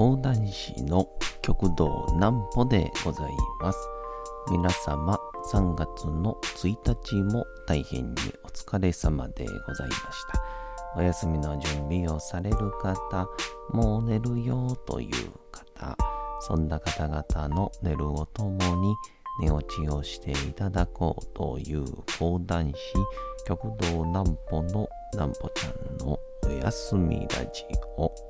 講談師の極道南歩でございます。皆様、3月の1日も大変にお疲れ様でございました。お休みの準備をされる方、もう寝るよという方、そんな方々の寝るをともに寝落ちをしていただこうという講談師、極道南歩の南歩ちゃんのおやすみラジオ。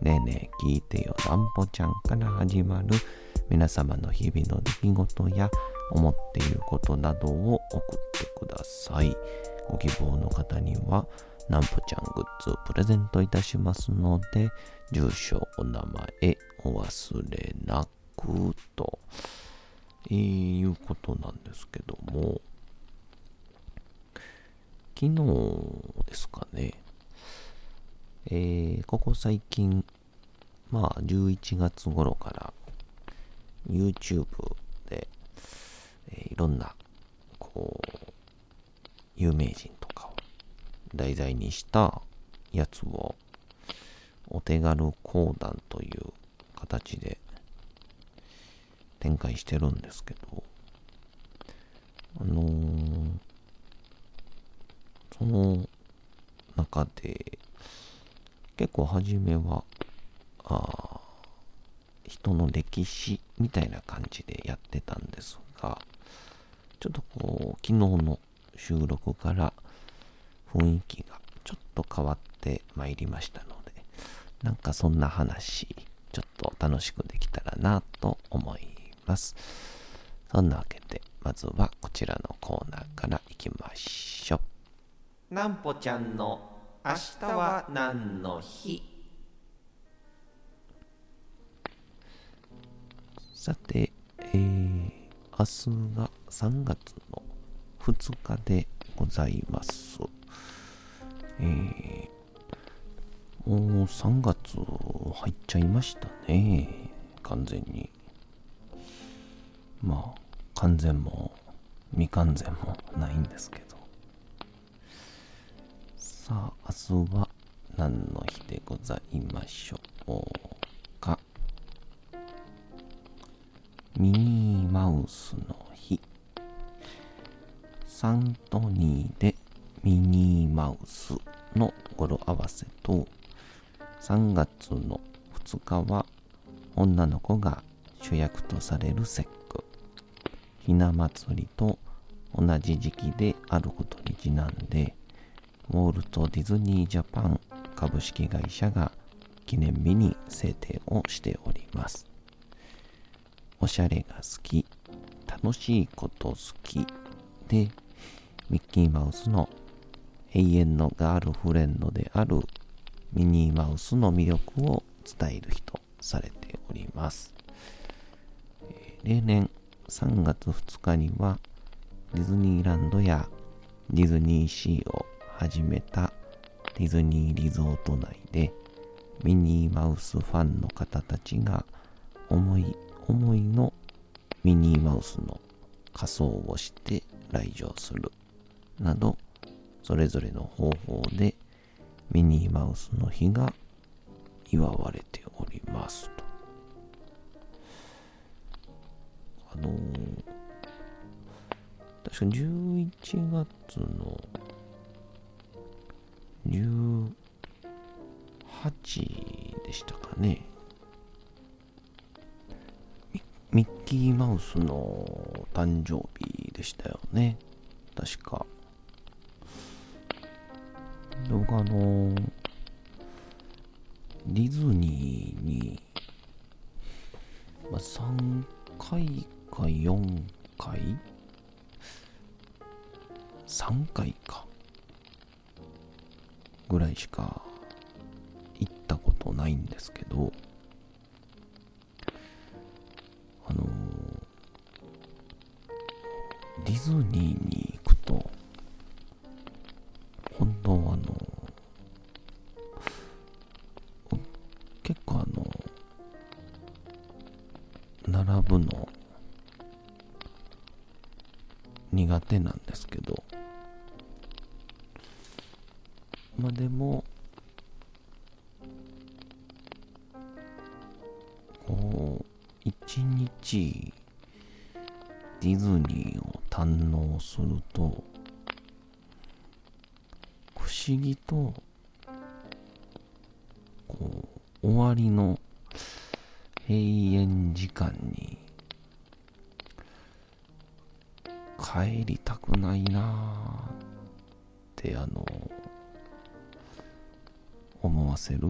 ねえねえ聞いてよなんぽちゃんから始まる皆様の日々の出来事や思っていることなどを送ってください。ご希望の方にはなんぽちゃんグッズをプレゼントいたしますので、住所、お名前、お忘れなくと、えー、いうことなんですけども、昨日ですかね、えー、ここ最近、まあ11月頃から YouTube で、えー、いろんな、こう、有名人とかを題材にしたやつをお手軽講談という形で展開してるんですけど、あのー、その中で結構初めはあ人の歴史みたいな感じでやってたんですがちょっとこう昨日の収録から雰囲気がちょっと変わってまいりましたのでなんかそんな話ちょっと楽しくできたらなと思います。そんなわけでまずはこちらのコーナーからいきましょう。なんぽちゃんの明日は何の日？さて、えー、明日が3月の2日でございます。えー、もう3月入っちゃいましたね。完全に。まあ、完全も未完全もないんですけど。さあ、明日は何の日でございましょうか。ミニーマウスの日。3と2でミニーマウスの語呂合わせと3月の2日は女の子が主役とされる節句ひな祭りと同じ時期であることにちなんでウォルト・ディズニー・ジャパン株式会社が記念日に制定をしておりますおしゃれが好き楽しいこと好きでミッキーマウスの永遠のガールフレンドであるミニーマウスの魅力を伝える日とされております。例年3月2日にはディズニーランドやディズニーシーを始めたディズニーリゾート内でミニーマウスファンの方たちが思い思いのミニーマウスの仮装をして来場するなどそれぞれの方法でミニーマウスの日が祝われておりますと。あのー、確か11月の18でした。かね。ミッキーマウスの誕生日でした。よね。確か。僕あのディズニーに、まあ、3回か4回3回かぐらいしか行ったことないんですけどあのディズニーに行くと本当あの結構あの並ぶの苦手なんですけどでも、こう、一日ディズニーを堪能すると、不思議と、こう、終わりの閉園時間に帰りたくないなーってあの思わせる、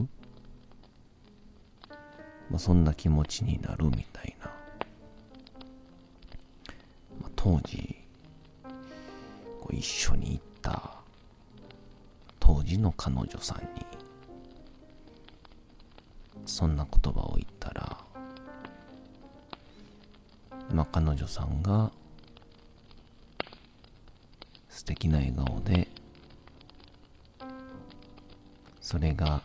まあ、そんな気持ちになるみたいな、まあ、当時こう一緒に行った当時の彼女さんにそんな言葉を言ったらまあ彼女さんが素敵な笑顔でそれが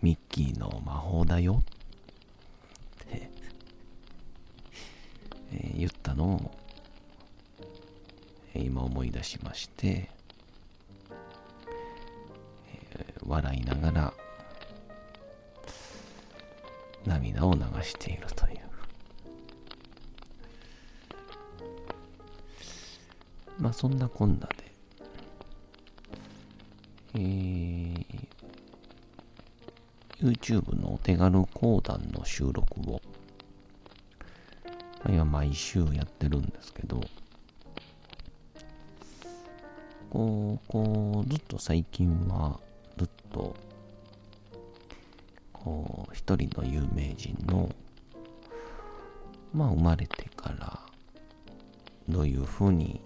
ミッキーの魔法だよ。って言ったのを今思い出しまして、笑いながら涙を流しているという。まあそんなこんなえー YouTube のお手軽講談の収録を、今毎週やってるんですけど、こう、こう、ずっと最近は、ずっと、こう、一人の有名人の、まあ生まれてから、どういうふうに、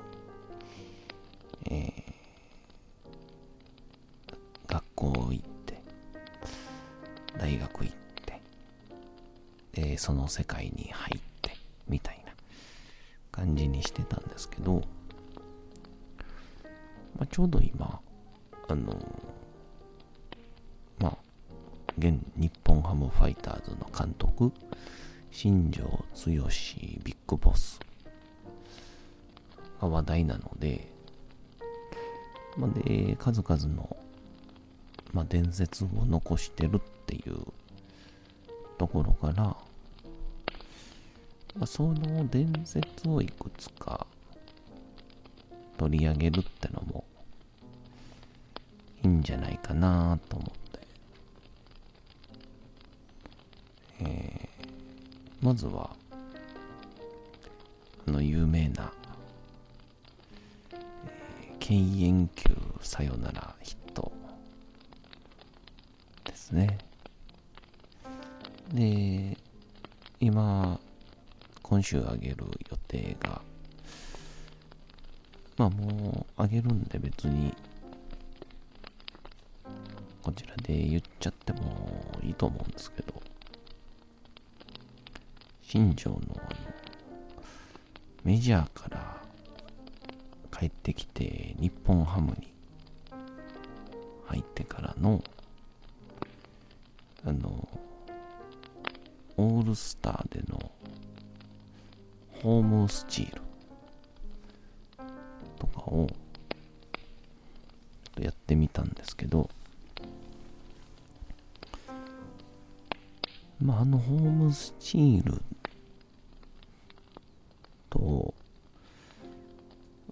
その世界に入って、みたいな感じにしてたんですけど、まあ、ちょうど今、あのまあ、現日本ハムファイターズの監督、新庄剛志ビッグボスが話題なので、まあ、で、数々のまあ、伝説を残してるっていうところから、その伝説をいくつか取り上げるってのもいいんじゃないかなと思って、えーまずはあの有名な、えー敬遠球さよなら。今週あげる予定が、まあもうあげるんで別に、こちらで言っちゃってもいいと思うんですけど、新庄のあの、メジャーから帰ってきて日本ハムに入ってからのあのオールスターでのホームスチール。とかをやってみたんですけどまああのホームスチールと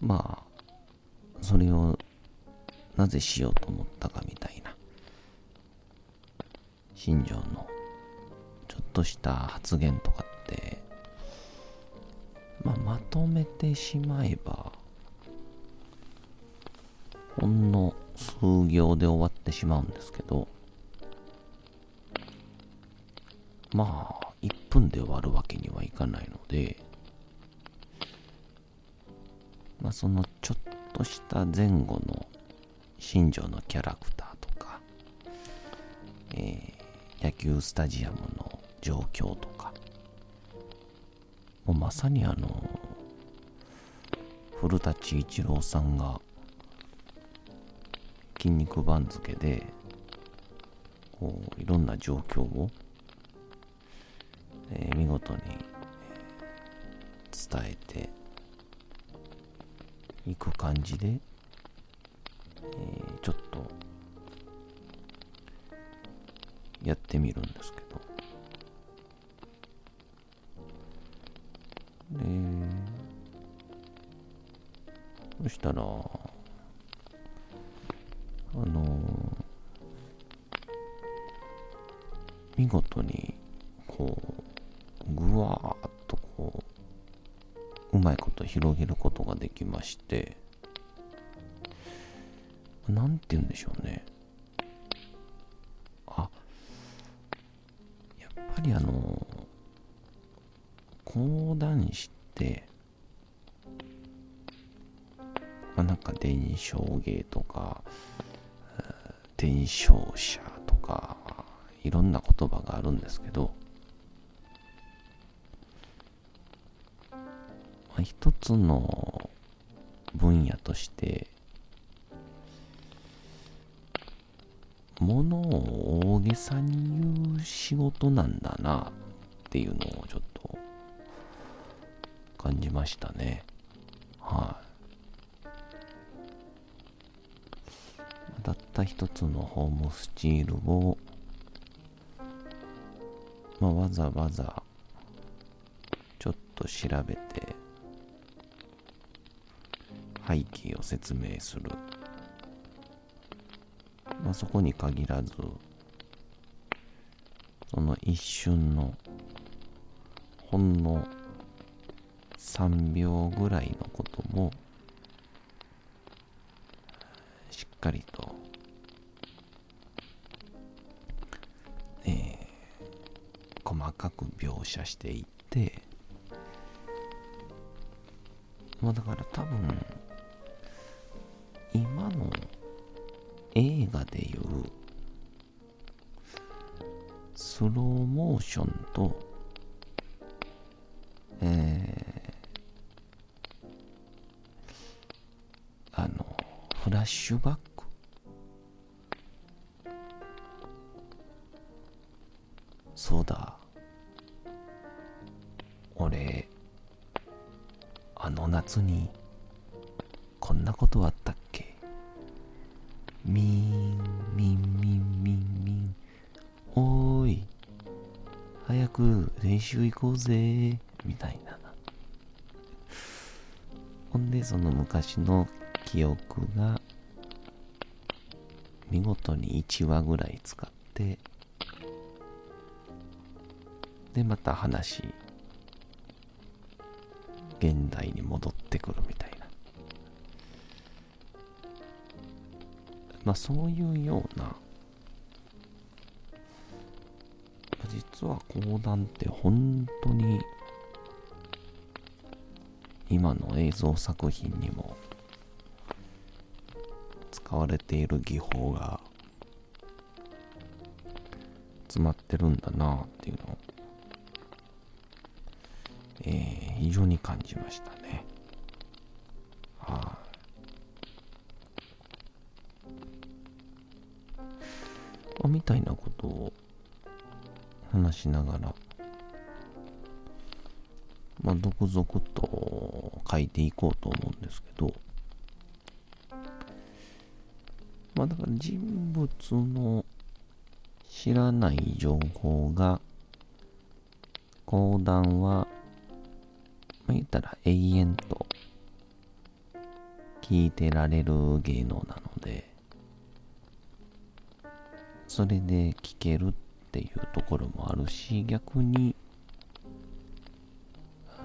まあそれをなぜしようと思ったかみたいな新庄のちょっとした発言とか、とめてしまえばほんの数行で終わってしまうんですけどまあ1分で終わるわけにはいかないのでまあそのちょっとした前後の新庄のキャラクターとか、えー野球スタジアムの状況とか、もうまさにあの、古舘一郎さんが筋肉番付でこういろんな状況を、えー、見事に伝えていく感じで、えー、ちょっとやってみるんですけそしたらあの見事にこうぐわーっとこううまいこと広げることができましてなんて言うんでしょうね。あやっぱりあの講談師ってか伝承芸とか伝承者とかいろんな言葉があるんですけど、まあ、一つの分野としてものを大げさに言う仕事なんだなっていうのをちょっと感じましたね。はい、たった一つのホームスチールをまあ、わざわざちょっと調べて背景を説明する、まあ、そこに限らずその一瞬のほんの3秒ぐらいのこともしっかりと細かく描写していってまあだから多分今の映画でいうスローモーションとえー、あのフラッシュバックに、こんなことあったっけ？みん、みん、みん、みん、みん。おーい、早く練習行こうぜ、みたいな。ほんで、その昔の記憶が、見事に1話ぐらい使って、で、また話現代に戻っててくるみたいな。まあそういうような、実は講談って本当に今の映像作品にも使われている技法が詰まってるんだなっていうのをえー、非常に感じましたね。あ。みたいなことを話しながら、まあ、続々と書いていこうと思うんですけど、まあ、だから人物の知らない情報が、講談はまあ、言ったら永遠と聞いてられる芸能なので、それで聞けるっていうところもあるし、逆に、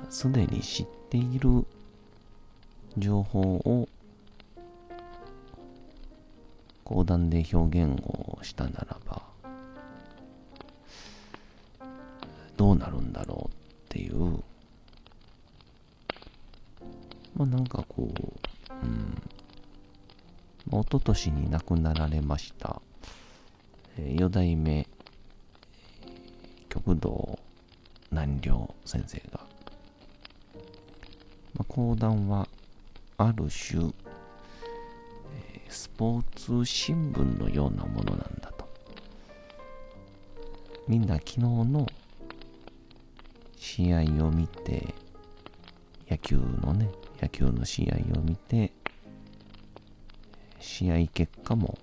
すでに知っている情報を講談で表現をしたならば、どうなるんだろうっていうまあなんかこう、うん、まあ、一昨年に亡くなられました、四代目、極道南陵先生が、まあ、講談はある種、スポーツ新聞のようなものなんだと。みんな昨日の試合を見て、野球のね、野球の試合を見て、試合結果も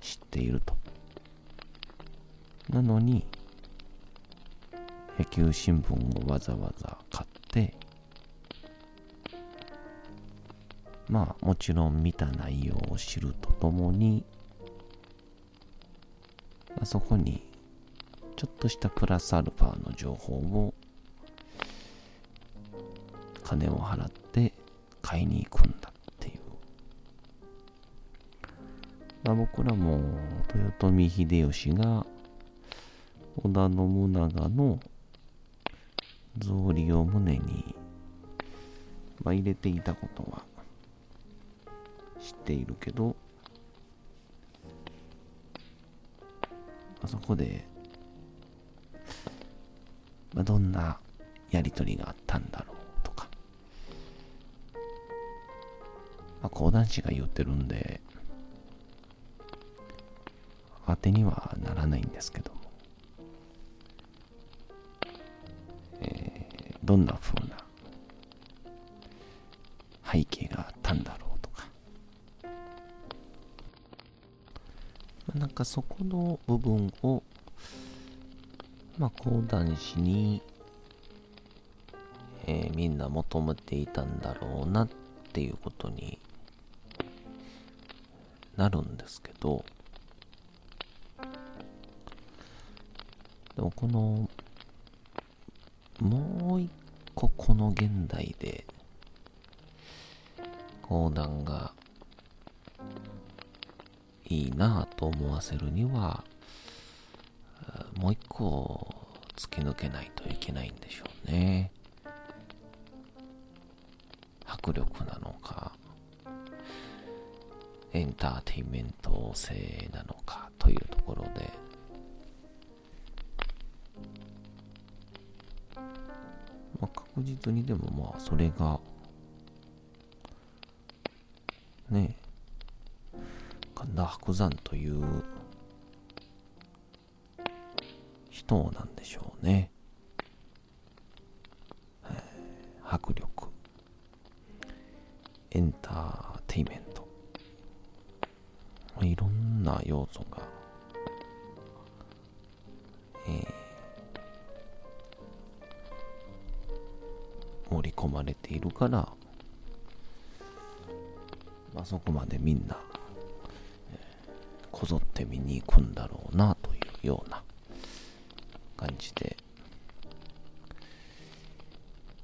知っていると。なのに、野球新聞をわざわざ買って、まあもちろん見た内容を知るとともに、あ、そこにちょっとしたプラスアルファの情報を金を払って買いに行くんだっていう。まあ、僕らも豊臣秀吉が織田信長の草履を胸に、まあ、入れていたことは知っているけど、あそこで、まあ、どんなやりとりがあったんだろうとか、まあ、講談師が言ってるんで、当てにはならないんですけど。どんな風な背景があったんだろうとか、ま、なんかそこの部分を、まあ、講談師に、えー、みんな求めていたんだろうなっていうことになるんですけど、でもこの、もう一個この現代で、講談がいいなぁと思わせるには、もう一個突き抜けないといけないんでしょうね。迫力なのか、エンターテインメント性なのかというところで、まあ、確実にでもまあそれがねえ神田伯山という人なんでしょうね。迫力、エンターテイメント、いろんな要素が、盛り込まれているから、まあ、そこまでみんな、えー、こぞって見に行くんだろうなというような感じで、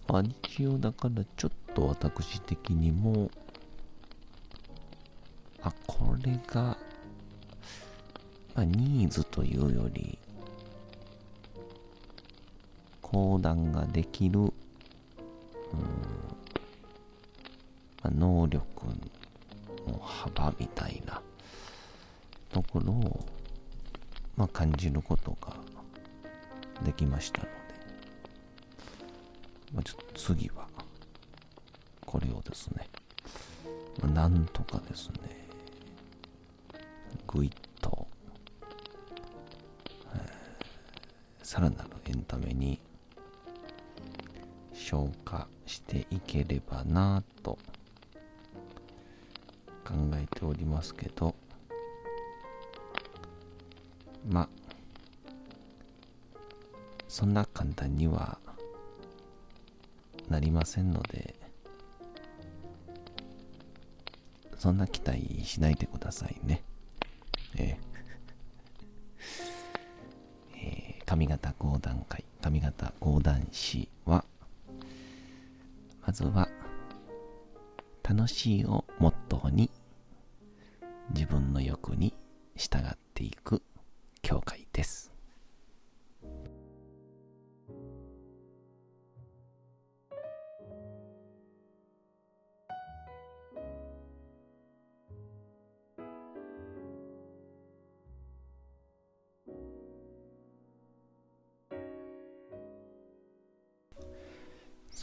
まあ、一応だからちょっと私的にも、あ、これが、まあ、ニーズというより、講談ができる、たいな。ところを、まあ、感じることができましたので、まあ、ちょっと次はこれをですね、まあ、なんとかですね。ぐいっと、えー、さらなるエンタメに消化していければなと考えておりますけどまあそんな簡単にはなりませんのでそんな期待しないでくださいね。えー、えー、上方講談会上方講談師はまずは楽しいをモットーに自分の欲に従っ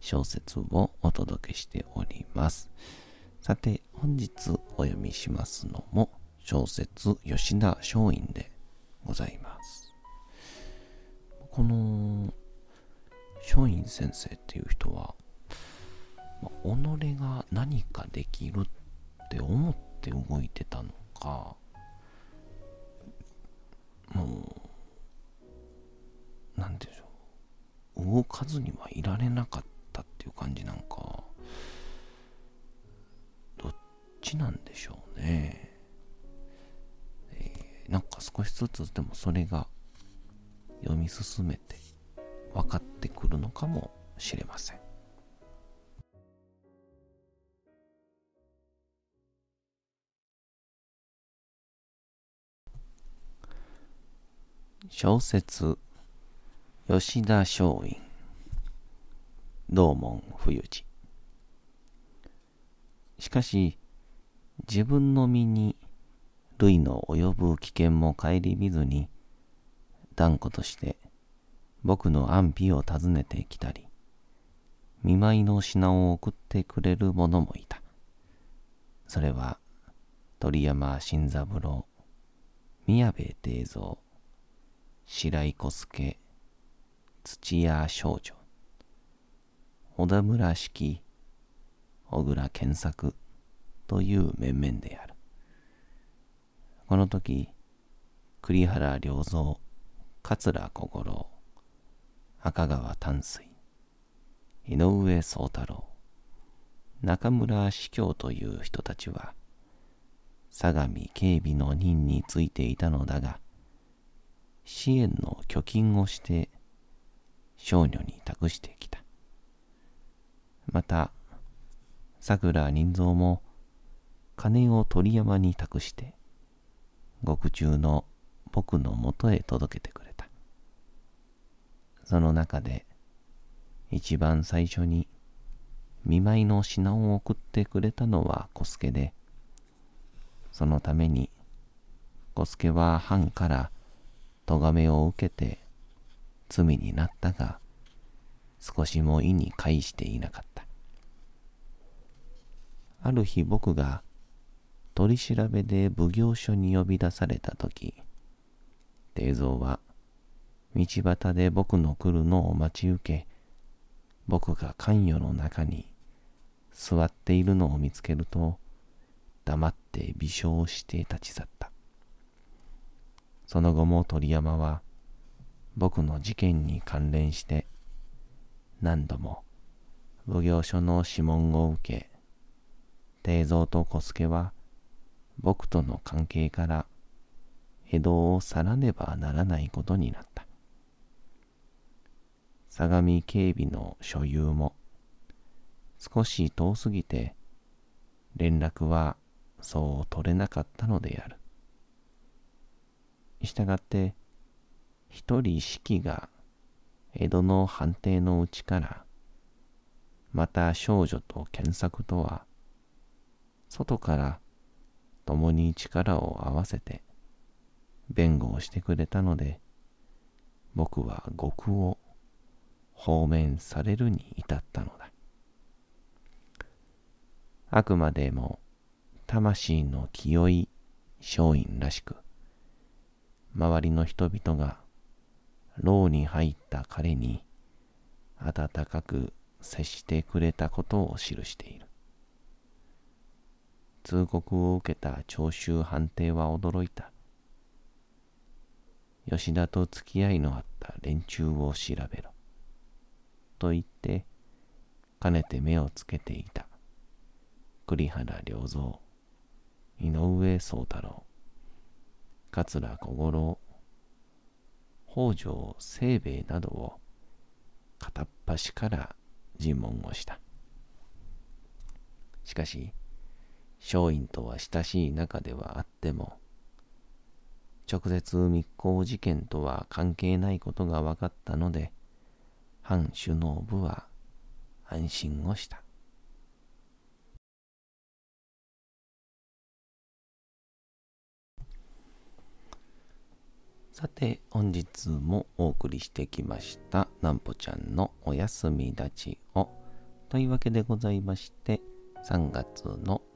小説をお届けしております。さて、本日お読みしますのも、小説吉田松陰でございます。この松陰先生っていう人は、己が何かできるって思って動いてたのか、もう、なんでしょう、動かずにはいられなかったっていう感じなんか、どっちなんでしょうね。えー、なんか少しずつでもそれが読み進めて分かってくるのかもしれません。小説吉田松陰道門冬治しかし自分の身に類の及ぶ危険も顧みずに断固として僕の安否を尋ねてきたり見舞いの品を送ってくれる者もいた。それは鳥山新三郎宮部定蔵白井小助、土屋少女、小田村式、小倉健作という面々である。この時、栗原良三、桂小五郎、赤川淡水、井上宗太郎、中村司教という人たちは、相模警備の任についていたのだが、支援の貯金をして少女に託してきた。また、桜人蔵も金を鳥山に託して、獄中の僕のもとへ届けてくれた。その中で、一番最初に見舞いの品を送ってくれたのは小助で、そのために小助は藩から咎めを受けて罪になったが、少しも意に介していなかった。ある日僕が取り調べで奉行所に呼び出された時、定蔵は道端で僕の来るのを待ち受け、僕が関与の中に座っているのを見つけると、黙って微笑して立ち去った。その後も鳥山は僕の事件に関連して何度も奉行所の諮問を受け、定蔵と小助は僕との関係から江戸を去らねばならないことになった。相模警備の所有も少し遠すぎて連絡はそう取れなかったのである。したがって、一人四季が江戸の藩邸のうちから、また少女と検索とは、外から共に力を合わせて弁護をしてくれたので、僕は極を放免されるに至ったのだ。あくまでも魂の清い松陰らしく、周りの人々が牢に入った彼に温かく接してくれたことを記している。通告を受けた長州藩邸は驚いた。吉田と付き合いのあった連中を調べろ。と言って、かねて目をつけていた。栗原良三、井上宗太郎、桂小五郎、北条清兵衛などを片っ端から尋問をした。しかし、松陰とは親しい仲ではあっても、直接密航事件とは関係ないことが分かったので、反首脳部は安心をした。さて、本日もお送りしてきました、なんぽちゃんのおやすみ立ちを。というわけでございまして、3月の